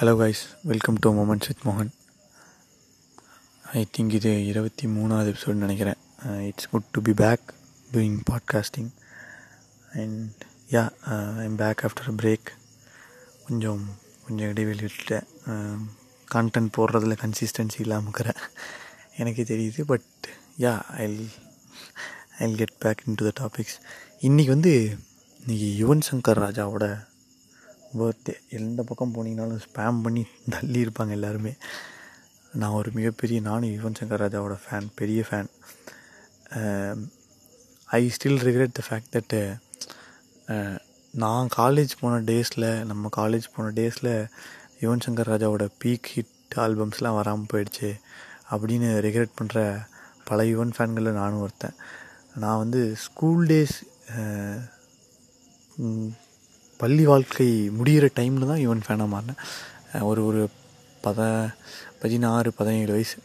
Hello guys welcome to moments with மோகன் I think இது இருபத்தி மூணாவது எபிசோடு நினைக்கிறேன். It's good to be back doing podcasting and yeah I'm back after break கொஞ்சம் கொஞ்சம் இடைவெளி விட்டுட்டேன். Um, கான்டென்ட் போடுறதுல கன்சிஸ்டன்சி இல்லாமல் இருக்கிறேன். எனக்கே தெரியுது but yeah I I get back into the topics இன்றைக்கி வந்து இன்றைக்கி யுவன் சங்கர் ராஜாவோட பர்த்டே எந்த பக்கம் போனீங்கனாலும் ஸ்பேம் பண்ணி தள்ளி இருப்பாங்க எல்லாருமே. நான் ஒரு மிகப்பெரிய நானும் யுவன் சங்கர் ராஜாவோட ஃபேன் பெரிய fan I still regret the fact that நான் காலேஜ் போன டேஸில் நம்ம காலேஜ் போன டேஸில் யுவன் சங்கர் ராஜாவோட பீக் ஹிட் ஆல்பம்ஸ்லாம் வராமல் போயிடுச்சு. அப்படின்னு ரிக்ரெட் பண்ணுற பல யுவன் ஃபேன்களில் நானும் ஒருத்தன். நான் வந்து ஸ்கூல் uh, டேஸ் பள்ளி வாழ்க்கை முடிகிற டைமில் தான் யுவன் ஃபேனாக மாறினேன். ஒரு ஒரு பத பதினாறு பதினேழு வயசு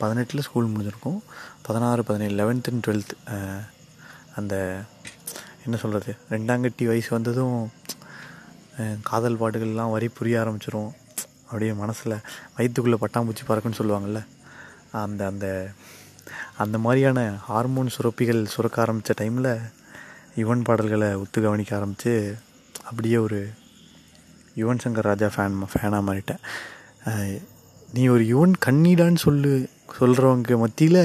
பதினெட்டில் ஸ்கூல் முடிஞ்சிருக்கும். பதினாறு பதினேழு லெவன்த் அண்ட் டுவெல்த்து அந்த என்ன சொல்கிறது ரெண்டாங்கட்டி வயசு வந்ததும் காதல் பாட்டுகள்லாம் வரி புரிய ஆரம்பிச்சிரும். அப்படியே மனசில் வயிற்றுக்குள்ளே பட்டாம்பூச்சி பறக்குன்னு சொல்லுவாங்கள்ல அந்த அந்த அந்த மாதிரியான ஹார்மோன் சுரப்பிகள் சுரக்க ஆரம்பித்த டைமில் யுவன் பாடல்களை ஒத்து கவனிக்க ஆரம்பித்து அப்படியே ஒரு யுவன் சங்கர் ராஜா ஃபேன் ஃபேனாக மாறிட்டேன். நீ ஒரு யுவன் கண்ணீடான்னு சொல்லு சொல்கிறவங்க மத்தியில்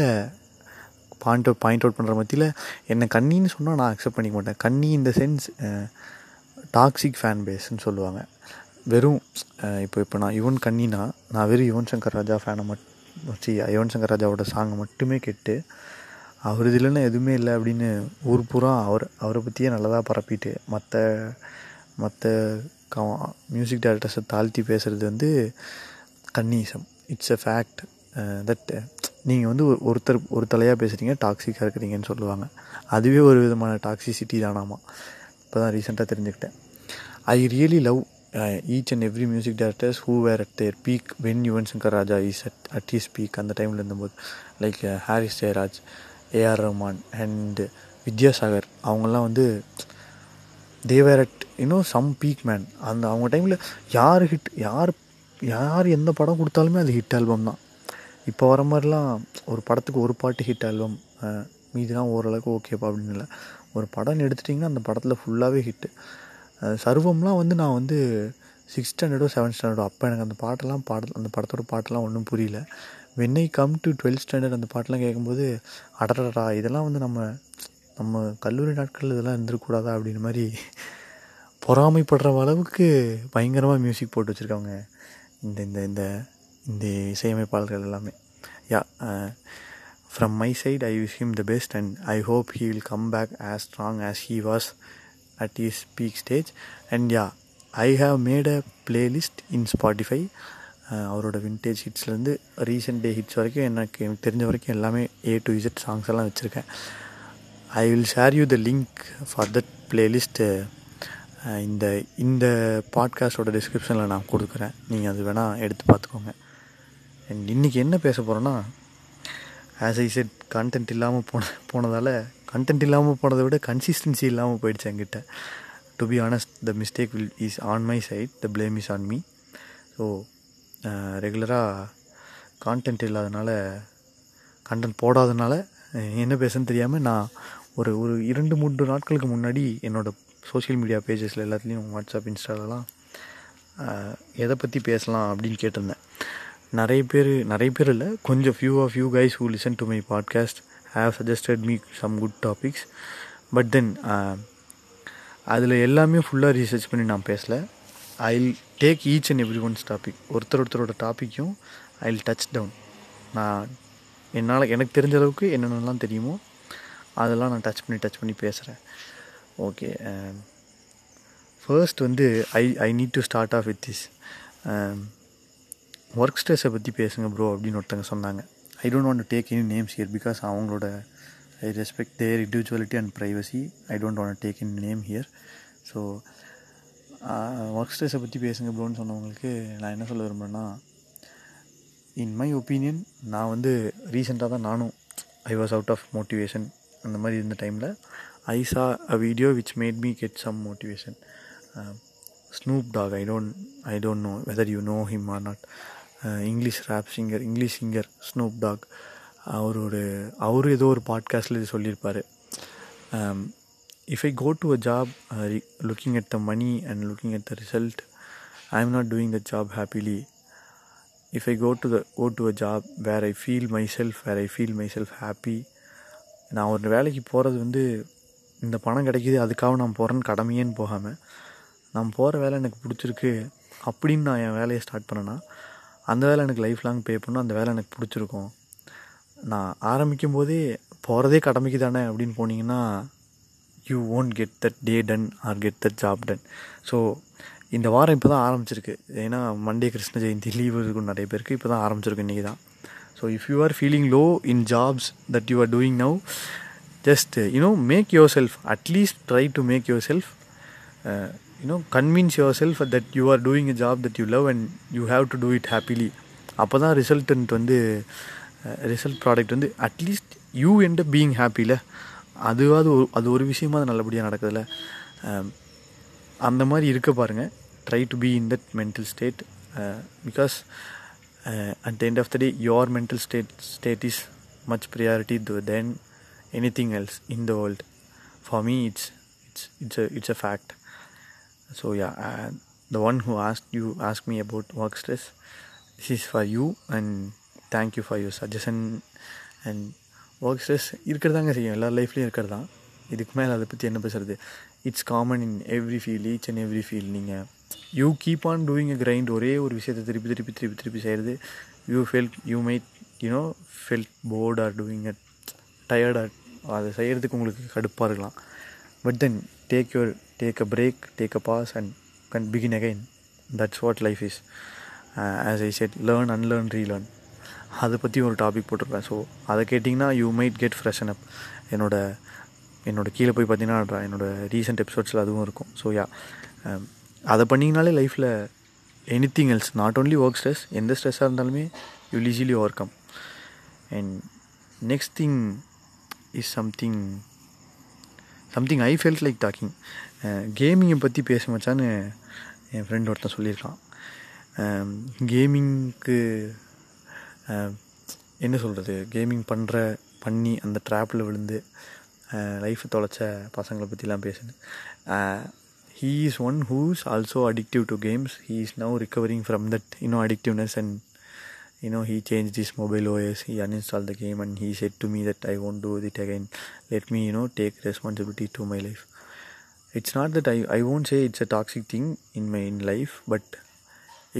பாயிண்ட் அவுட் பாயிண்ட் அவுட் பண்ணுற மத்தியில் என்னை கண்ணின்னு சொன்னால் நான் அக்செப்ட் பண்ணிக்க மாட்டேன். கண்ணி இந்த சென்ஸ் டாக்ஸிக் ஃபேன் பேஸ்ன்னு சொல்லுவாங்க. வெறும் இப்போ இப்போ நான் யுவன் கண்ணினா நான் வெறும் யுவன் சங்கர் ராஜா ஃபேனை மட் வச்சு யுவன் சங்கர் ராஜாவோட சாங்கை மட்டுமே கேட்டு அவர் இதுலன்னு எதுவுமே இல்லை அப்படின்னு ஊர் பூரா அவர் அவரை பற்றியே நல்லதாக பரப்பிட்டு மற்ற மற்ற க மியூசிக் டேரக்டர்ஸை தாழ்த்தி பேசுகிறது வந்து கன்னீசம். It's a fact that uh, uh, நீங்கள் வந்து ஒருத்தர் ஒரு தலையாக பேசுகிறீங்க டாக்ஸிக்காக இருக்கிறீங்கன்னு சொல்லுவாங்க. அதுவே ஒரு விதமான டாக்ஸிசிட்டி தானாமா. இப்போ தான் ரீசெண்டாக தெரிஞ்சுக்கிட்டேன். I really love each and every music directors who were at their peak when Yuvan Shankar Raja is at at his peak அந்த டைமில் இருந்தபோது like Harris Jayaraj AR Rahman and Vidyasagar அவங்கெல்லாம் வந்து தேவர் அட் இன்னும் சம் பீக் மேன் அந்த அவங்க டைமில் யார் ஹிட் யார் யார் எந்த படம் கொடுத்தாலுமே அது ஹிட் ஆல்பம் தான். இப்போ வர மாதிரிலாம் ஒரு படத்துக்கு ஒரு பாட்டு ஹிட் ஆல்பம் மீதிலாம் ஓரளவுக்கு ஓகேப்பா அப்படின்னு இல்லை. ஒரு படம் எடுத்துட்டிங்கன்னா அந்த படத்தில் ஃபுல்லாகவே ஹிட்டு சர்வம்லாம் வந்து நான் வந்து சிக்ஸ் ஸ்டாண்டர்டோ செவன்த் ஸ்டாண்டர்டோ அப்போ எனக்கு அந்த பாட்டெல்லாம் பாட அந்த படத்தோட பாட்டெல்லாம் ஒன்றும் புரியல. When I come to twelfth standard அந்த பாட்டெலாம் கேட்கும்போது அடடடா இதெல்லாம் வந்து நம்ம நம்ம கல்லூரி நாட்களில் இதெல்லாம் இருந்துருக்கூடாதா அப்படின்னு மாதிரி பொறாமைப்படுற அளவுக்கு பயங்கரமாக மியூசிக் போட்டு வச்சுருக்காங்க. இந்த இந்த இந்த இந்த இசையமைப்பாளர்கள் எல்லாமே. Yeah from my side I wish him the best and I hope he will come back as strong as he was at his peak stage and yeah I have made a playlist in Spotify அவரோட vintage ஹிட்ஸ்லேருந்து recent day hits வரைக்கும் எனக்கு எனக்கு தெரிஞ்ச வரைக்கும் எல்லாமே A to Z songs எல்லாம் வச்சுருக்கேன். I will share you the link for that playlist இந்த இந்த பாட்காஸ்டோட டிஸ்கிரிப்ஷனில் நான் கொடுக்குறேன். நீங்கள் அது வேணால் எடுத்து பார்த்துக்கோங்க. அண்ட் இன்றைக்கி என்ன பேச போகிறோன்னா ஆஸ் ஐ செட் கண்டென்ட் இல்லாமல் போன போனதால் கண்டென்ட் இல்லாமல் போனதை விட கன்சிஸ்டன்சி இல்லாமல் போயிடுச்சு என்கிட்ட. To be honest the mistake will is on my side the blame is on me so ரெகுலராக கான்டென்ட் இல்லாதனால கண்டென்ட் போடாதனால என்ன பேசுன்னு தெரியாமல் நான் ஒரு ஒரு இரண்டு மூன்று நாட்களுக்கு முன்னாடி என்னோடய சோஷியல் மீடியா பேஜஸில் எல்லாத்துலேயும் வாட்ஸ்அப் இன்ஸ்டாலலாம் எதை பற்றி பேசலாம் அப்படின்னு கேட்டிருந்தேன். நிறைய பேர் நிறைய பேர் இல்லை கொஞ்சம் few of you guys who listen to my podcast have suggested me some good topics but then அதில் எல்லாமே ஃபுல்லாக ரீசர்ச் பண்ணி நான் பேசலை. I will take each and every one's topic ஒருத்தர் ஒருத்தரோட டாப்பிக்கும் ஐ வில் டச் டவுன் நான் என்னால் எனக்கு தெரிஞ்ச அளவுக்கு என்னென்னலாம் தெரியுமோ அதெல்லாம் நான் டச் பண்ணி டச் பண்ணி பேசுகிறேன் ஓகே ஃபர்ஸ்ட் um, வந்து I I need to start off with this work ஸ்ட்ரெஸ்ஸை பற்றி பேசுங்க ப்ரோ அப்படின்னு ஒருத்தங்க சொன்னாங்க. I don't want to take any names here because அவங்களோட I respect their individuality and privacy I don't want take in name here so work ஸ்ட்ரெஸ்ஸை பற்றி பேசுங்க ப்ரோன்னு சொன்னவங்களுக்கு நான் என்ன சொல்ல விரும்புகிறேன்னா இன் மை ஒப்பீனியன் நான் வந்து ரீசெண்டாக தான் நானும் I was out of motivation அந்த மாதிரி இருந்த டைமில் I saw a video which made me get some motivation Snoop Dogg I don't I don't know whether you know him or not English rap singer English singer Snoop Dogg அவரோட அவர் ஏதோ ஒரு பாட்காஸ்டில் இது சொல்லியிருப்பார். If I go to a job looking at the money and looking at the result I am not doing the job happily if I go to the go to a job where I feel myself where I feel myself happy நான் ஒரு வேலைக்கு போகிறது வந்து இந்த பணம் கிடைக்கிது அதுக்காக நான் போகிறேன்னு கடமையேன்னு போகாமல் நான் போகிற வேலை எனக்கு பிடிச்சிருக்கு அப்படின்னு நான் என் வேலையை ஸ்டார்ட் பண்ணேன்னா அந்த வேலை எனக்கு லைஃப் லாங் பே பண்ணும் அந்த வேலை எனக்கு பிடிச்சிருக்கும். நான் ஆரம்பிக்கும் போதே போகிறதே கடமைக்கு தானே அப்படின்னு போனீங்கன்னா you won't get that day done or get that job done so இந்த வாரம் இப்போ தான் ஆரம்பிச்சிருக்கு. ஏன்னா மண்டே கிருஷ்ண ஜெயந்தி லீவ் இருக்கும் நிறைய பேருக்கு இப்போ தான் ஆரம்பிச்சிருக்கு இன்றைக்கி தான் so if you are feeling low in jobs that you are doing now just you know make yourself at least try to make yourself you know convince yourself that you are doing a job that you love and you have to do it happily அப்போ தான் resultant வந்து result product வந்து at least you end being ஹாப்பியில் அதுவாது ஒரு அது ஒரு விஷயமா அது நல்லபடியாக நடக்குதுல்ல அந்த மாதிரி இருக்க பாருங்கள் try to be in that mental state because at the end of the day your mental state state is much priority then anything else in the world for me it's it's it's a it's a fact so yeah the one who ask you ask me about work stress this is for you and thank you for your suggestion and work stress இருக்கிறதாங்க செய்யும். எல்லா லைஃப்லேயும் இருக்கிறது தான் இதுக்கு மேலே அதை பற்றி என்ன பேசுறது? It's common in every field each and every field நீங்கள் you keep on doing a grind ஒரே ஒரு விஷயத்தை திருப்பி திருப்பி திருப்பி திருப்பி செய்கிறது you felt you might you know felt bored or doing at tired டயர்டாக அதை செய்கிறதுக்கு உங்களுக்கு கடுப்பாக இருக்கலாம். But then take your take a break take a pause and can begin again that's what life is as I said learn unlearn relearn அதை பற்றி ஒரு topic போட்டிருப்பேன் ஸோ அதை கேட்டிங்கன்னா you might get freshen up என்னோட என்னோட கீழே போய் பார்த்தீங்கன்னா என்னோடய ரீசெண்ட் எபிசோட்ஸில் அதுவும் இருக்கும். ஸோ யா அதை பண்ணிங்கனாலே லைஃப்பில் anything else not only work stress எந்த ஸ்ட்ரெஸ்ஸாக இருந்தாலுமே you'll easily overcome and next thing is something something I felt like talking கேமிங்கை பற்றி பேச மச்சான்னு என் ஃப்ரெண்ட் ஒருத்தன் சொல்லியிருக்கான். Um, கேமிங்க்கு uh, என்ன சொல்கிறது கேமிங் பண்ணுற பண்ணி அந்த ட்ராப்பில் விழுந்து uh, லைஃப்பை தொலைச்ச பசங்களை பற்றிலாம் பேசுனேன். He is one who's also addictive to games he is now recovering from that இன்னும் addictiveness and you know he changed his mobile os he uninstalled the game and he said to me that i won't do it again let me you know take responsibility to my life it's not that i, I won't say it's a toxic thing in my in life but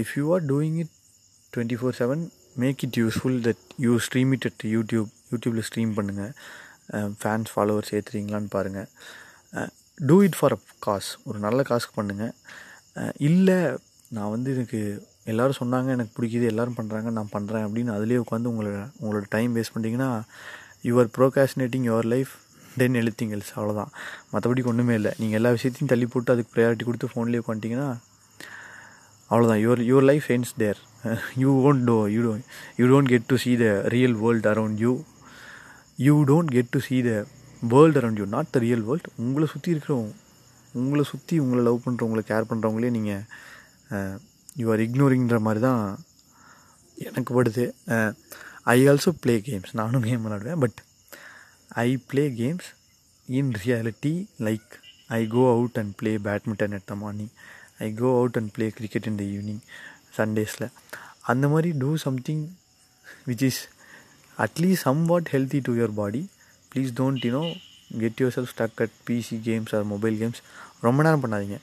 if you are doing it 24 7 make it useful that you stream it at youtube யூடியூப்பில் stream பண்ணுங்கள் fans followers ஏற்றுறீங்களான்னு பாருங்கள் do it for a cause ஒரு நல்ல காசுக்கு பண்ணுங்கள் இல்லை நான் வந்து எனக்கு எல்லோரும் சொன்னாங்க எனக்கு பிடிக்குது எல்லோரும் பண்ணுறாங்க நான் பண்ணுறேன் அப்படின்னு அதிலே உட்காந்து உங்களை உங்களோட டைம் வேஸ்ட் பண்ணிட்டீங்கன்னா your procrastinating your life then எழுத்திங்கல்ஸ் அவ்வளோதான் மற்றபடி ஒன்றுமே இல்லை. நீங்கள் எல்லா விஷயத்தையும் தள்ளி போட்டு அதுக்கு ப்ரையாரிட்டி கொடுத்து ஃபோன்லேயே உட்காந்துட்டிங்கன்னா அவ்வளோதான் your your life ends there you won't do you don't you don't get to see the real world around you you don't get to see the world around you not the real world உங்களை சுற்றி இருக்கிறவங்க உங்களை சுற்றி உங்களை love பண்ணுறவங்களை care பண்ணுறவங்களே நீங்கள் you are இக்னோரிங்கிற மாதிரி தான் எனக்கு படுது. ஐ ஆல்சோ ப்ளே கேம்ஸ் நானும் கேம் விளாடுவேன் but I play games in reality like I go out and play badminton at the morning I go out and play cricket in the evening சண்டேஸில் அந்த மாதிரி do something which is at least somewhat healthy to your body please don't you know get yourself stuck at PC games or mobile games ரொம்ப நேரம் பண்ணாதீங்க.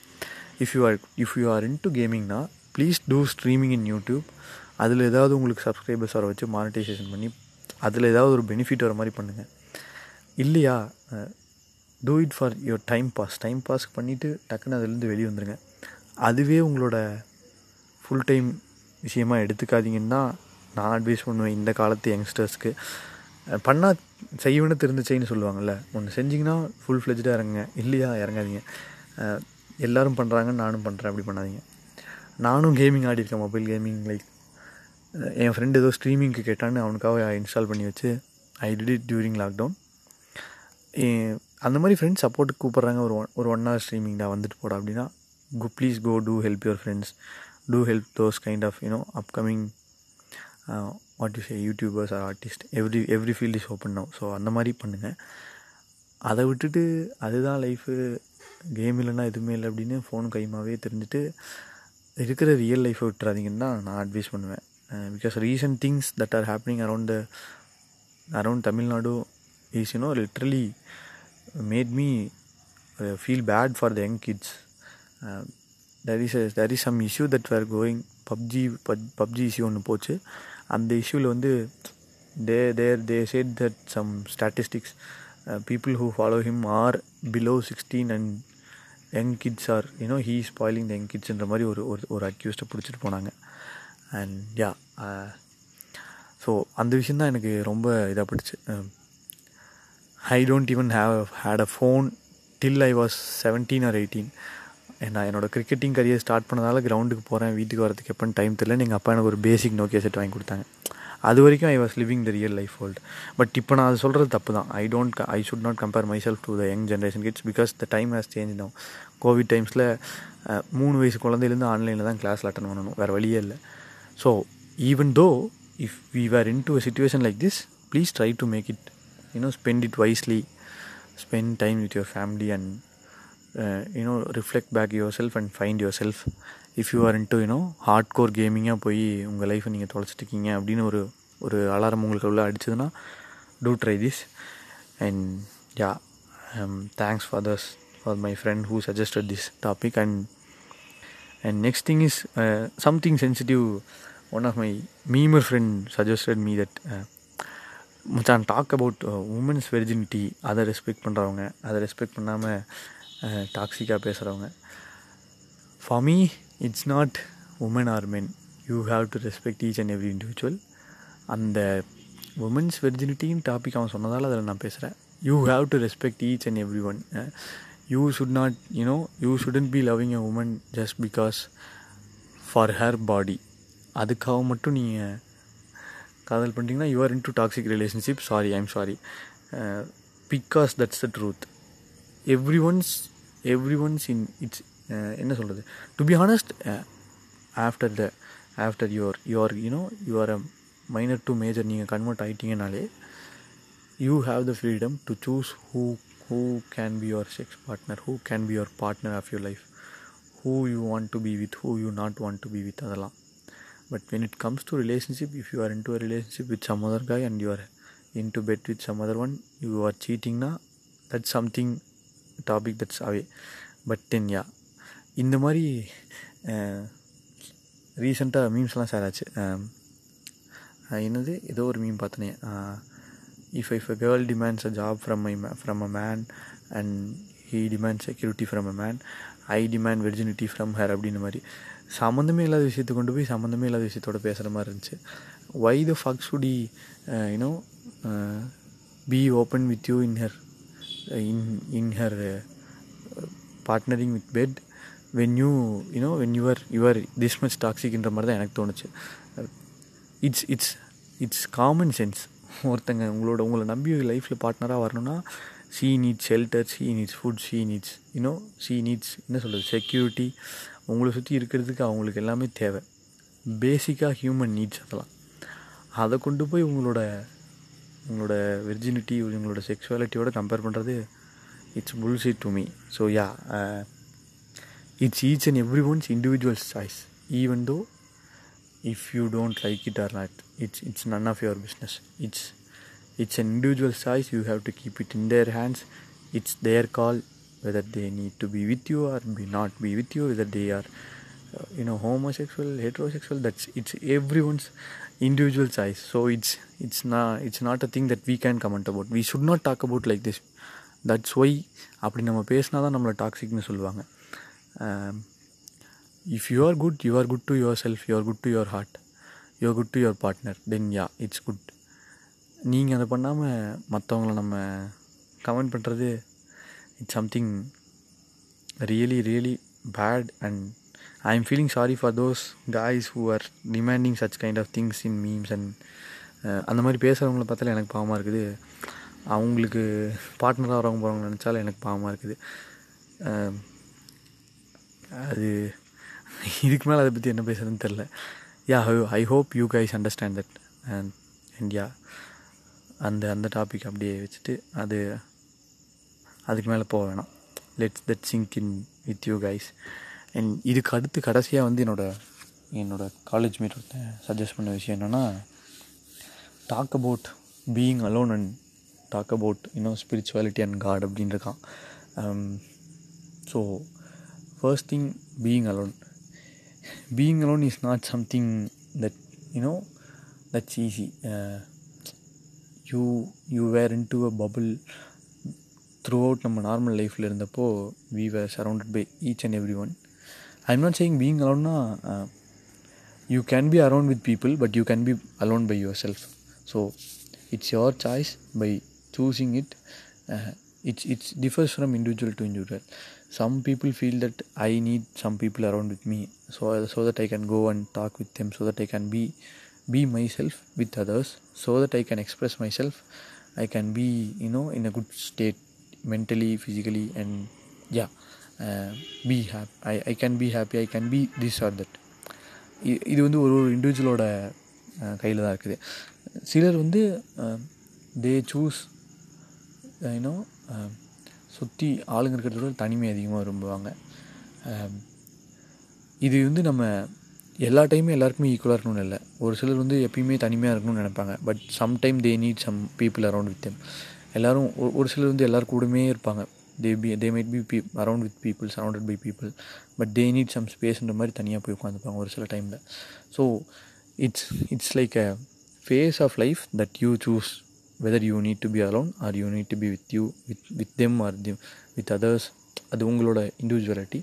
If you are if you are into கேமிங்னா please do streaming in YouTube அதில் ஏதாவது உங்களுக்கு subscribers வர வச்சு monetisation பண்ணி அதில் ஏதாவது ஒரு பெனிஃபிட் வர மாதிரி பண்ணுங்கள் இல்லையா? Do it for your time pass time pass பண்ணிவிட்டு டக்குன்னு அதுலேருந்து வெளியே வந்துடுங்க அதுவே உங்களோட ஃபுல் டைம் விஷயமாக எடுத்துக்காதீங்கன்னு தான் நான் அட்வைஸ் பண்ணுவேன் இந்த காலத்து யங்ஸ்டர்ஸ்க்கு பண்ணால் செய்வனு தெரிஞ்சிச்சேன்னு சொல்லுவாங்கள்ல ஒன்று செஞ்சிங்கன்னா ஃபுல் ஃப்ளெஜ்டாக இறங்குங்க. இல்லையா? இறங்காதீங்க. எல்லோரும் பண்ணுறாங்க நானும் பண்ணுறேன் அப்படி பண்ணாதீங்க. நானும் கேமிங் ஆடிருக்கேன் மொபைல் கேமிங் லைக் என் ஃப்ரெண்டு ஏதோ ஸ்ட்ரீமிங்க்கு கேட்டான்னு அவனுக்காக இன்ஸ்டால் பண்ணி வச்சு I did it during lockdown அந்த மாதிரி ஃப்ரெண்ட்ஸ் சப்போர்ட்டுக்கு கூப்பிட்றாங்க ஒரு ஒன் ஒரு ஒன் ஹவர் ஸ்ட்ரீமிங்டா வந்துட்டு போட அப்படின்னா கு please go to help your friends to help those kind of you know upcoming what you say YouTubers are artist every every field is open now so அந்த மாதிரி பண்ணுங்கள் அதை விட்டுட்டு அதுதான் லைஃபு கேம் இல்லைன்னா எதுவுமே இல்லை அப்படின்னு ஃபோன் கைமாவே தெரிஞ்சுட்டு இருக்கிற ரியல் லைஃப்பை விட்டுறாதீங்கன்னு தான் நான் அட்வைஸ் பண்ணுவேன். Because recent things that are happening around the around Tamil Nadu is you know literally made me feel bad for the young kids there is there is some issue that were going PUBG pub PUBG issue ஒன்று போச்சு. அந்த இஷ்யூவில் வந்து they their they said that some statistics people who follow him are below sixteen and young kids are you know he spoiling the young கிட்ஸ்ன்ற மாதிரி ஒரு ஒரு ஒரு அக்யூஸ்ட்டை பிடிச்சிட்டு போனாங்க. அண்ட் யா ஸோ அந்த விஷயந்தான் எனக்கு ரொம்ப இதாக பிடிச்சி I don't even have had a phone till I was seventeen or eighteen நான் என்னோடய கிரிக்கெட்டிங் கரியர் ஸ்டார்ட் பண்ணதால் கிரவுண்டுக்கு போகிறேன் வீட்டுக்கு வரதுக்கு எப்போன்னு டைம் தெரியல. எங்கள் அப்பா எனக்கு ஒரு பேசிக் நோக்கியா செட் வாங்கி கொடுத்தாங்க. அது வரைக்கும் I was living the real life world but இப்போ நான் அது சொல்கிறது தப்பு தான் I don't I should not compare myself to the young generation kids because the time has change no COVID டைம்ஸில் மூணு வயசு குழந்தையிலேருந்து ஆன்லைனில் தான் கிளாஸில் அட்டன் பண்ணணும். வேறு வழியே இல்லை. So even though if we were in to a situation like this please try to make it you know spend it wisely spend time with your family and you know reflect back yourself and find yourself if you are in you know hardcore கேமிங்காக போய் உங்கள் லைஃப்பை நீங்கள் தொலைச்சிட்ருக்கீங்க அப்படின்னு ஒரு ஒரு alarm உங்களுக்கு உள்ள அடிச்சதுன்னா do try this and yeah thanks for this for my friend who suggested this topic and and next thing is something sensitive one of my memer friend suggested me that மச்சான் talk about women's virginity அதை respect பண்ணுறவங்க அதை respect பண்ணாமல் டாக்ஸிக்காக பேசுகிறவங்க for me it's not women or men you have to respect each and every individual அந்த women's வெர்ஜினிட்டின்னு topic அவன் சொன்னதால் அதில் நான் பேசுகிறேன் you have to respect each and every one you should not you know you shouldn't be loving a woman just because for her body அதுக்காக மட்டும் நீங்கள் காதல் பண்ணிட்டீங்கன்னா you're into toxic relationship sorry I'm sorry because that's the truth every ones every ones in it's என்ன சொல்கிறது to be honest after the after your your you know your a minor to major நீங்கள் convert ஆகிட்டீங்கனாலே you have the freedom to choose who who can be your sex partner who can be your partner of your life who you want to be with who you not want to be with அதெல்லாம் but when it comes to relationship if you are into relationship with some other guy and you're into bed with some other one you are சீட்டிங்னா that something topic that's away but then yeah இந்த மாதிரி ரீசெண்டாக மீம்ஸ்லாம் share ஆச்சு. என்னது? ஏதோ ஒரு meme பார்த்தனே. If if a girl demands a job from I from a man and he demand security from a man I demand virginity from her அப்படின்ற மாதிரி. சம்மந்தமே இல்லாத விஷயத்தை கொண்டு போய் சம்மந்தமே இல்லாத விஷயத்தோட பேசுகிற மாதிரி இருந்துச்சு. Why the fuck should he you know be open with you in her in in her partnering with bed when you you know when your your this much டாக்ஸிக்ன்ற மாதிரி தான் எனக்கு தோணுச்சு. It's it's it's common sense ஒருத்தங்க உங்களோட உங்களை நம்பி லைஃப்பில் பார்ட்னராக வரணும்னா she needs shelter she needs food she needs you know she needs என்ன சொல்கிறது செக்யூரிட்டி உங்களை சுற்றி இருக்கிறதுக்கு அவங்களுக்கு எல்லாமே தேவை. பேசிக்காக ஹியூமன் நீட்ஸ் அதெல்லாம். அதை கொண்டு போய் உங்களோட உங்களோட வெர்ஜினிட்டி உங்களோட செக்ஷுவாலிட்டியோட கம்பேர் பண்ணுறது it's bullshit to me so yeah it's each and every one's individuals choice even though if you don't like it or not it's it's none of your business it's it's an individual choice you have to keep it in their hands it's their call whether they need to be with you or be not be with you whether they are uh, you know homosexual heterosexual that's it's everyone's individual choice so it's it's not it's not a thing that we can comment about we should not talk about like this that's why அப்படி நம்ம பேசினா தான் நம்மளை டாக்ஸிக்னு சொல்லுவாங்க If you are good you are good to yourself you are good to your heart you good to your partner then yeah it's good நீங்கள் அதை பண்ணாமல் மற்றவங்கள நம்ம கமெண்ட் பண்ணுறது it's something really really bad and I am feeling sorry for those guys who are demanding such kind of things in memes and அந்த மாதிரி பேசுகிறவங்கள பார்த்தாலே எனக்கு பாவமாக இருக்குது. அவங்களுக்கு பார்ட்னராக வரவங்க போகிறவங்க நினச்சாலும் எனக்கு பாவமாக இருக்குது. அது இதுக்கு மேலே அதை பற்றி என்ன பேசுறதுன்னு தெரில yeah I hope you guys understand that and and அந்த அந்த டாபிக் அப்படியே வச்சுட்டு அது அதுக்கு மேலே போக வேணாம். Let's that sync in with you guys and இதுக்கு அடுத்து கடைசியாக வந்து என்னோடய என்னோடய காலேஜ் மேட் ஒருத்தன் சஜஸ்ட் பண்ண விஷயம் என்னென்னா talk about being alone and talk about இன்னும் ஸ்பிரிச்சுவாலிட்டி அண்ட் காட் அப்படின்னு இருக்கான். Um, so first thing being alone being alone is not something that you know that's easy you you were into a bubble throughout நம்ம normal லைஃப்பில் இருந்தப்போ we were surrounded by each and every one I am not saying being அலோன்னா you can be around with people but you can be alone by yourself so it's your choice by choosing it it's it's differs from individual to individual some people feel that i need some people around with me so so that i can go and talk with them so that i can be be myself with others so that i can express myself i can be you know in a good state mentally physically and yeah uh, be happy I, I can be happy i can be this or that இ- இது வந்து ஒரு ஒரு இண்டிவிஜுவலோட கையில் தான் இருக்குது சிலர் வந்து they choose you know சுற்றி ஆளுங்க இருக்கிறதோட தனிமை அதிகமாக விரும்புவாங்க. இது வந்து நம்ம எல்லா டைமும் எல்லாருக்குமே ஈக்குவலாக இருக்கணும்னு இல்லை. ஒரு சிலர் வந்து எப்பயுமே தனிமையாக இருக்கணும்னு நினைப்பாங்க. But sometime they need some people around with them எல்லோரும் ஒரு சிலர் வந்து எல்லார் கூடமே இருப்பாங்க. They be they might be be around with people surrounded by people but they need some ஸ்பேஸ்ன்ற மாதிரி தனியாக போய் உட்காந்துப்பாங்க ஒரு சில டைமில் so it's it's like a phase of life that you choose whether you need to be alone or you need to be with you with with them or them with others அது உங்களோட individuality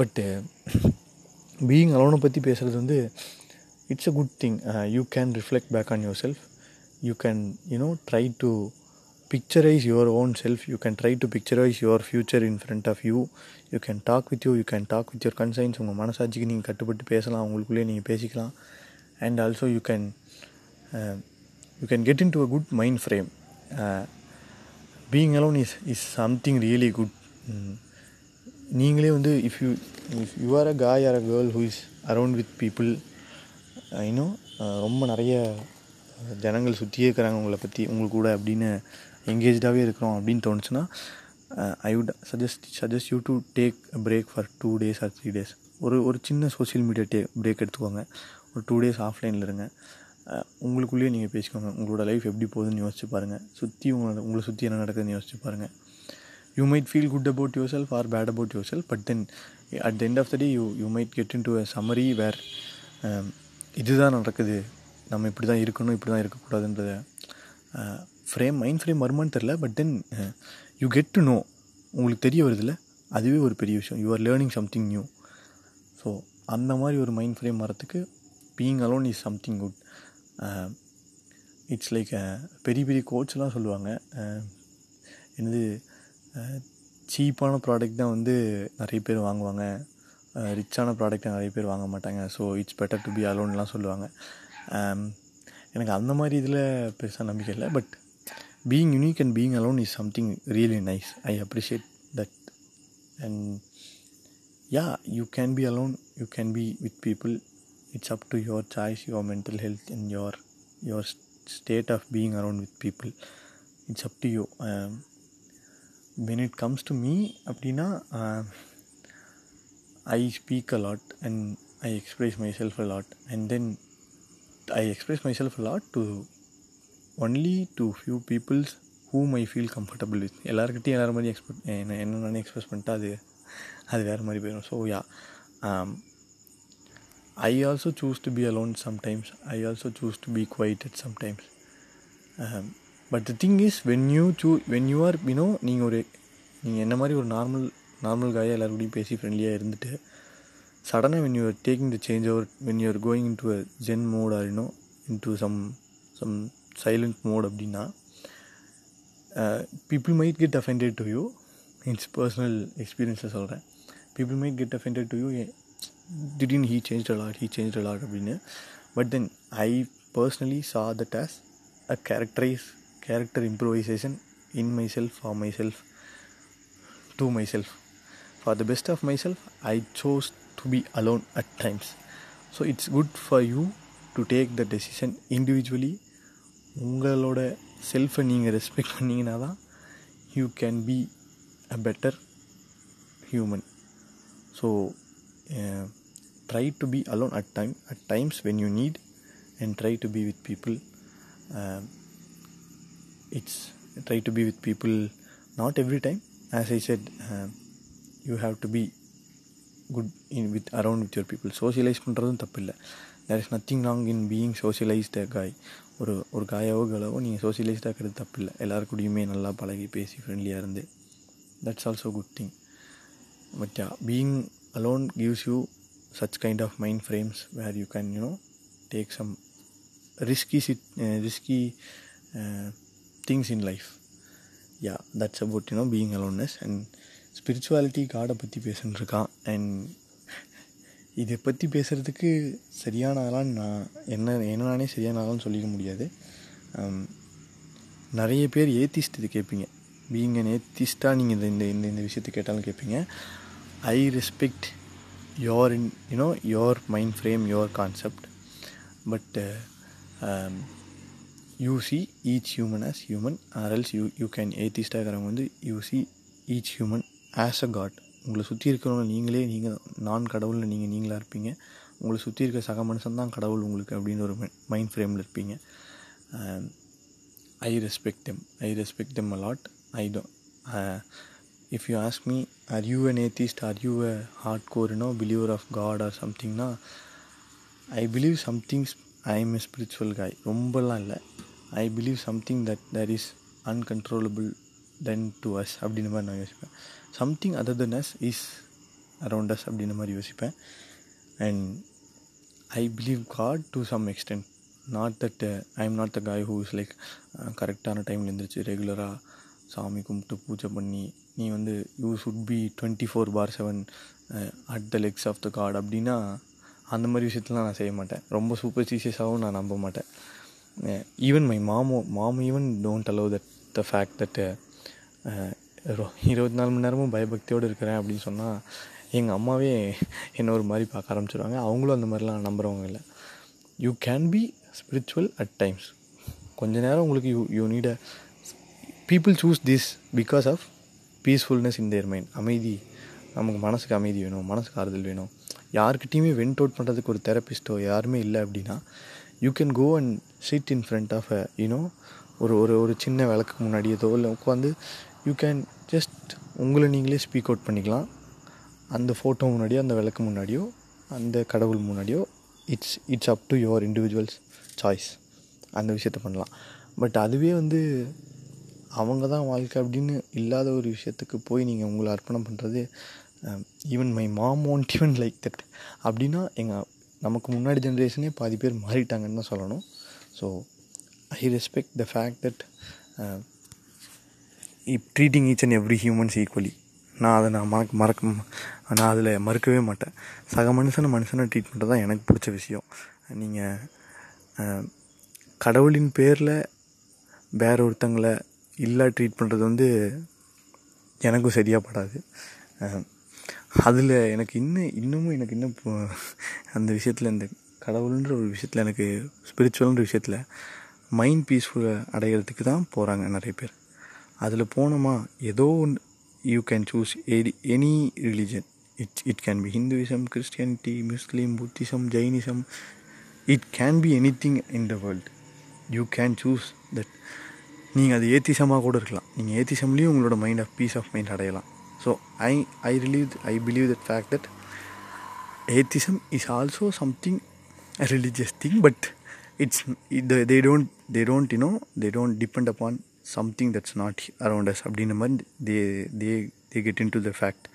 but being அலோனை பற்றி பேசுகிறது வந்து it's a good thing you can reflect back on yourself you can you know try to picturize your own self. You can try to picturize your future in front of you. You can talk with you. You can talk with your conscience. உங்கள் மனசாட்சிக்கு நீங்கள் கட்டுப்பட்டு பேசலாம். உங்களுக்குள்ளேயே நீங்கள் பேசிக்கலாம். And also you can you can get into a good mind frame being alone is is something really good நீங்களே வந்து if you if you are a guy or a girl who is around with people இன்னும் ரொம்ப நிறைய ஜனங்கள் சுற்றியே இருக்கிறாங்க உங்களை பற்றி உங்களுக்கு கூட அப்படின்னு எங்கேஜாகவே இருக்கிறோம் அப்படின்னு தோணுச்சுன்னா I would suggest suggest you to take break for two days or three days ஒரு ஒரு சின்ன சோஷியல் மீடியா டே பிரேக் எடுத்துக்கோங்க. ஒரு டூ டேஸ் ஆஃப்லைனில் இருங்க. உங்களுக்குள்ளேயே நீங்கள் பேசிக்கோங்க. உங்களோட லைஃப் எப்படி போகுதுன்னு யோசிச்சு பாருங்கள் சுற்றி உங்களை உங்களை சுற்றி என்ன நடக்குதுன்னு யோசிச்சு பாருங்கள் you might feel good about yourself or bad about yourself but then at the end of the day you you might get into a summary where இதுதான் நடக்குது. நம்ம இப்படி தான் இருக்கணும் இப்படி தான் இருக்கக்கூடாதுன்றத ஃப்ரேம் மைண்ட் ஃப்ரேம் வருமானு தெரில but then you get to know உங்களுக்கு தெரிய வருதுல்ல? அதுவே ஒரு பெரிய விஷயம். You are learning something new so அந்த மாதிரி ஒரு மைண்ட் ஃப்ரேம் வரத்துக்கு being alone is something good it's like பெரிய பெரிய கோச்செலாம் சொல்லுவாங்க. என்னது சீப்பான ப்ராடக்ட் தான் வந்து நிறைய பேர் வாங்குவாங்க. ரிச்சான ப்ராடக்டை நிறைய பேர் வாங்க மாட்டாங்க. So it's better to be அலோன்லாம் சொல்லுவாங்க. எனக்கு அந்த மாதிரி இதில் பெருசாக நம்பிக்கை இல்லை. But being unique and being alone is something really nice I appreciate that and yeah you can be alone you can be with people it's up to your choice your mental health and your your state of being around with people it's up to you when it comes to me அப்படின்னா I speak a lot and I express myself a lot and then I express myself a lot to only to few peoples whom I feel comfortable with எல்லாருக்கிட்டையும் எல்லாரும் மாதிரி expect என்ன என்ன நானே express பண்ணிட்டா அது அது வேறு மாதிரி போயிடும் so yeah I also choose to be alone sometimes I also choose to be quiet at sometimes but the thing is when you choose when you are you know நீங்கள் ஒரு நீங்கள் என்ன மாதிரி ஒரு நார்மல் நார்மல் காயாக எல்லாருக்கூடையும் பேசி ஃப்ரெண்ட்லியாக இருந்துட்டு சடனாக when you're taking the change over when you're going into a zen mode or you know into some some silent mode அப்படின்னா people might get offended to you it's personal எக்ஸ்பீரியன்ஸை சொல்கிறேன் people might get offended to you திடீர்னு he change a lot he change a lot அப்படின்னு but then I personally saw that as a characterize character improvisation in myself for myself to my self for the best of myself I chose to be alone at times so it's good for you to take the decision individually உங்களோட செல்ஃபை நீங்கள் respect பண்ணிங்கன்னா தான் you can be a better human so uh, try to be alone at time at times when you need and try to be with people um, it's try to be with people not every time as i said um, you have to be good in with around with your people socialize பண்ணுறதும் தப்பு இல்லை there is nothing wrong in being socialized guy ஒரு ஒரு காயாவோ கலவோ நீங்கள் சோஷியலைஸ்டாக இருக்கிறது தப்பு இல்லை எல்லாரு கூடயுமே நல்லா பழகி பேசி ஃப்ரெண்ட்லியாக இருந்து that's also good thing but yeah being alone gives you such kind of mind frames where you can you know take some risky uh, risky uh, things in life yeah that's about you know being aloneness spirituality காடை பற்றி பேசுன்ட்ருக்கான் and இதை பற்றி பேசுகிறதுக்கு சரியான ஆளான்னு நான் என்ன என்ன சரியான ஆளான்னு சொல்லிக்க முடியாது நிறைய பேர் ஏத்திஸ்ட் இது கேட்பீங்க பீயிங் ஏத்திஸ்ட்டாக நீங்கள் இந்த இந்த இந்த விஷயத்தை கேட்டாலும் கேட்பீங்க I respect your in you know your mind frame your concept but you see each human as human or else you you can ஏத்திஸ்டாக இருக்கிறவங்க வந்து you see each human as a god உங்களை சுற்றி இருக்கிறவங்க நீங்களே நீங்கள் நான் கடவுளில் நீங்கள் நீங்களாக இருப்பீங்க. உங்களை சுற்றி இருக்க சக மனுஷன் தான் கடவுள் உங்களுக்கு அப்படின்னு ஒரு மைண்ட் ஃப்ரேமில் இருப்பீங்க. I respect them I respect them a lot I do if you ask me are you an atheist or you a hard core believer of god or சம்திங்னா I believe somethings I am a spiritual guy ரொம்பலாம் இல்லை. I believe something that that is uncontrollable than to us அப்படின்ற மாதிரி நான் யோசிப்பேன். Something other than us is around us அப்படின்ற மாதிரி யோசிப்பேன். And I believe god to some extent not that I am not the guy who is like கரெக்டான டைமில் எழுந்திரிச்சு ரெகுலராக சாமி கும்பிட்டு பூஜை பண்ணி நீ வந்து you should be twenty four by seven at the legs of the god அப்படின்னா அந்த மாதிரி விஷயத்தெலாம் நான் செய்ய மாட்டேன். ரொம்ப சூப்பர் சீசியஸாகவும் நான் நம்ப மாட்டேன். Even my மாமோ mom even don't allow that the fact that இருபத்தி நாலு மணி நேரமும் பயபக்தியோடு இருக்கிறேன் அப்படின்னு சொன்னால் எங்கள் அம்மாவே என்ன ஒரு மாதிரி பார்க்க ஆரம்பிச்சிருவாங்க. அவங்களும் அந்த மாதிரிலாம் நம்புகிறவங்க இல்லை. You can be spiritual at times கொஞ்ச நேரம் உங்களுக்கு you you need a people choose this because of peacefulness in their mind அமைதி. நமக்கு மனசுக்கு அமைதி வேணும் மனசுக்கு ஆறுதல் வேணும். யாருக்கிட்டையுமே வென்ட் அவுட் பண்ணுறதுக்கு ஒரு தெரப்பிஸ்ட்டோ யாருமே இல்லை அப்படின்னா you can go and sit in front of a you know ஒரு ஒரு ஒரு சின்ன விளக்கு முன்னாடியதோ இல்லை உட்காந்து யூ கேன் ஜஸ்ட் உங்களை நீங்களே ஸ்பீக் அவுட் பண்ணிக்கலாம். அந்த ஃபோட்டோ முன்னாடியோ அந்த விளக்கு முன்னாடியோ அந்த கடவுள் முன்னாடியோ it's it's up to your individuals choice அந்த விஷயத்த பண்ணலாம். பட் அதுவே வந்து அவங்க தான் வாழ்க்கை அப்படின்னு இல்லாத ஒரு விஷயத்துக்கு போய் நீங்கள் உங்களை அர்ப்பணம் பண்ணுறது even my mom won't even like that அப்படின்னா எங்கள் நமக்கு முன்னாடி ஜென்ரேஷனே பாதி பேர் மாறிட்டாங்கன்னு தான் சொல்லணும். So I respect the fact that if treating each and every humans equally நான் அதை நான் மறக்க மறக்க நான் அதில் மறுக்கவே மாட்டேன். சக மனுஷனை மனுஷனை ட்ரீட் பண்ணுறது தான் எனக்கு பிடிச்ச விஷயம். நீங்கள் கடவுளின் பேரில் வேற ஒருத்தங்களை இல்லை ட்ரீட் பண்ணுறது வந்து எனக்கும் சரியாக படாது. அதில் எனக்கு இன்னும் இன்னமும் எனக்கு இன்னும் அந்த விஷயத்தில் இந்த கடவுள்ன்ற ஒரு விஷயத்தில் எனக்கு ஸ்பிரிச்சுவல்ன்ற விஷயத்தில் மைண்ட் பீஸ்ஃபுல்லை அடையிறதுக்கு தான் போகிறாங்க நிறைய பேர். அதில் போனோமா ஏதோ ஒன்று you can choose any any religion it it can be Hinduism Christianity Muslim Buddhism Jainism it can be anything in the world you can choose that நீங்கள் அது ஏத்திசமாக கூட இருக்கலாம். நீங்கள் ஏத்திசம்லேயும் உங்களோட mind of peace of mind அடையலாம். So I I relieve I believe that fact that atheism is also something religious thing but it's they don't they don't you know they don't depend upon something that's not around us அப்படின்ற மாதிரி they they they get into the fact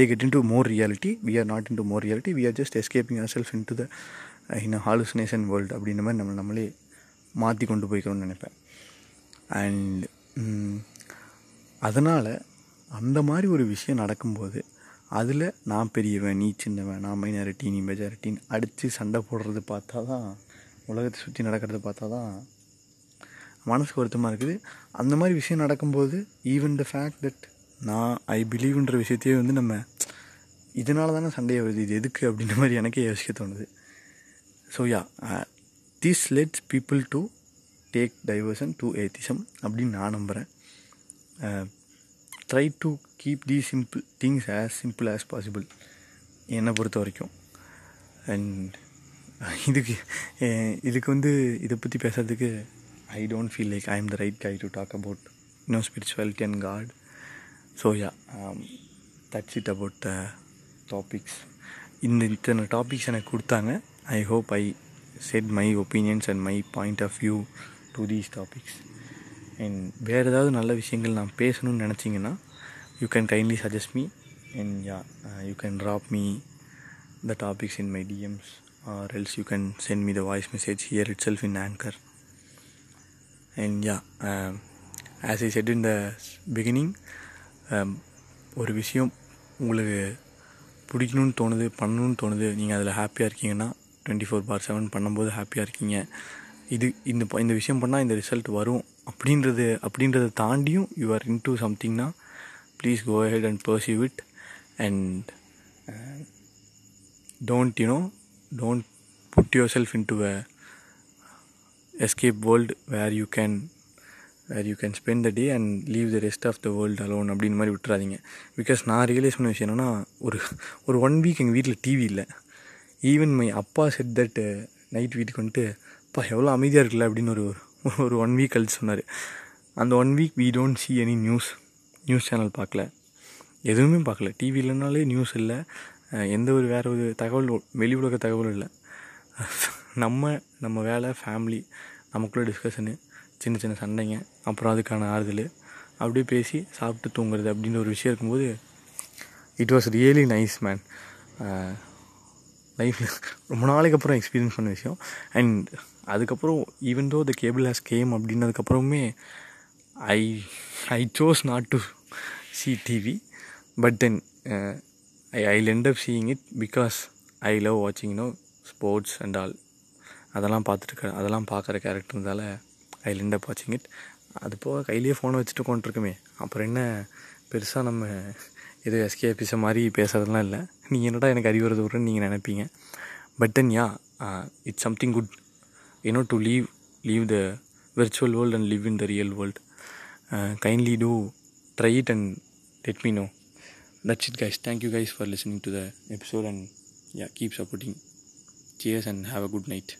they get into more reality we are not into more reality we are just escaping our self into the in hallucination world அப்படின்ற மாதிரி நம்ம நம்மளே மாற்றி கொண்டு போய்க்கணும்னு நினைப்பேன். And mm, அதனால் அந்த மாதிரி ஒரு விஷயம் நடக்கும்போது அதில் நான் பெரியவன் நீ சின்னவன் நான் மைனாரிட்டி நீ மெஜாரிட்டின்னு அடித்து சண்டை போடுறது பார்த்தா தான் உலகத்தை சுற்றி நடக்கிறத பார்த்தா தான் மனசுக்கு வருத்தமாக இருக்குது. அந்த மாதிரி விஷயம் நடக்கும்போது ஈவன் த ஃபேக்ட் தட் நான் ஐ பிலீவ்ன்ற விஷயத்தையே வந்து நம்ம இதனால தானே சண்டையை வருது இது எதுக்கு அப்படின்ற மாதிரி எனக்கே யோசிக்க தோணுது. So yeah this lets people to take diversion to atheism அப்படின்னு நான் நம்புகிறேன் try to keep the simple things as simple as possible என்னை பொறுத்த வரைக்கும். அண்ட் இதுக்கு இதுக்கு வந்து இதை பற்றி பேசுறதுக்கு I don't feel like I am the right guy to talk about no spirituality and god so yeah that's it about the topics இந்த இத்தனை டாபிக்ஸ் எனக்கு கொடுத்தாங்க. I hope I said my opinions and my point of view to these topics and வேறு ஏதாவது நல்ல விஷயங்கள் நான் பேசணும்னு நினச்சிங்கன்னா you can kindly suggest me and yeah you can drop me the topics in my DMs or else you can send me the voice message here itself in anchor and yeah as I said in the beginning ஒரு விஷயம் உங்களுக்கு பிடிக்கணும்னு தோணுது பண்ணணும்னு தோணுது நீங்கள் அதில் ஹாப்பியாக இருக்கீங்கன்னா டுவெண்ட்டி ஃபோர் பார் செவன் பண்ணும்போது ஹாப்பியாக இருக்கீங்க. இது இந்த ப- இந்த விஷயம் பண்ணால் இந்த ரிசல்ட் வரும் அப்படின்றது அப்படின்றத தாண்டியும் you are into சம்திங்னா please go ahead and perceive it and don't you know don't put yourself into a escape where you can can you can can the the day and leave the rest of the world alone அப்படின்னு மாதிரி விட்டுறாதீங்க. Because நான் realize பண்ண விஷயம் என்னென்னா ஒரு ஒரு one week எங்கள் வீட்டில் டிவி இல்லை. ஈவன் மை அப்பா செட் தட் நைட் வீட்டுக்கு வந்துட்டு அப்பா எவ்வளோ அமைதியாக இருக்குல்ல? அப்படின்னு ஒரு ஒரு- ஒன் வீக் கழிச்சு சொன்னார். அந்த one week we don't see any news news channel பார்க்கல. எதுவுமே பார்க்கல. டிவி இல்லைனாலே நியூஸ் இல்லை. எந்த ஒரு வேறு ஒரு தகவல் வெளி உலக தகவலும் இல்லை. நம்ம நம்ம வேலை ஃபேமிலி நமக்குள்ளே டிஸ்கஷனு சின்ன சின்ன சண்டைங்க அப்புறம் அதுக்கான ஆறுதல். அப்படியே பேசி சாப்பிட்டு தூங்குறது அப்படின்ற ஒரு விஷயம் இருக்கும்போது it was really nice man லைஃப்பில் ரொம்ப நாளைக்கு அப்புறம் எக்ஸ்பீரியன்ஸ் பண்ண விஷயம். அண்ட் அதுக்கப்புறம் even though the cable has came அப்படின்னதுக்கப்புறமே I I chose not to see TV but then I I end up seeing it because I love வாட்சிங் no sports and all அதெல்லாம் பார்த்துட்டு அதெல்லாம் பார்க்குற கேரக்டர்னால ஐ லெண்ட் அப் வாட்சிங் it அது போக கையிலேயே ஃபோனை வச்சுட்டு கொண்டிருக்குமே அப்புறம் என்ன பெருசாக நம்ம ஏதோ எஸ்கேபிச மாதிரி பேசுறதெல்லாம் இல்லை. நீங்கள் என்னடா எனக்கு அறிவுரை தூரன்னு நீங்கள் நினைப்பீங்க but then yeah it's something good you know to leave leave the virtual world and live in the real world kindly do try it and let me know that's it guys thank you guys for listening to the episode and yeah keep supporting cheers and have a good night